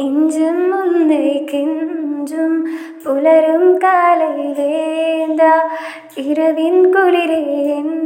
നെഞ്ചും മുന്തേ കെഞ്ചും പുലരും കാലയിലേന്ത ഇരവിൻ കുളിരേന്ത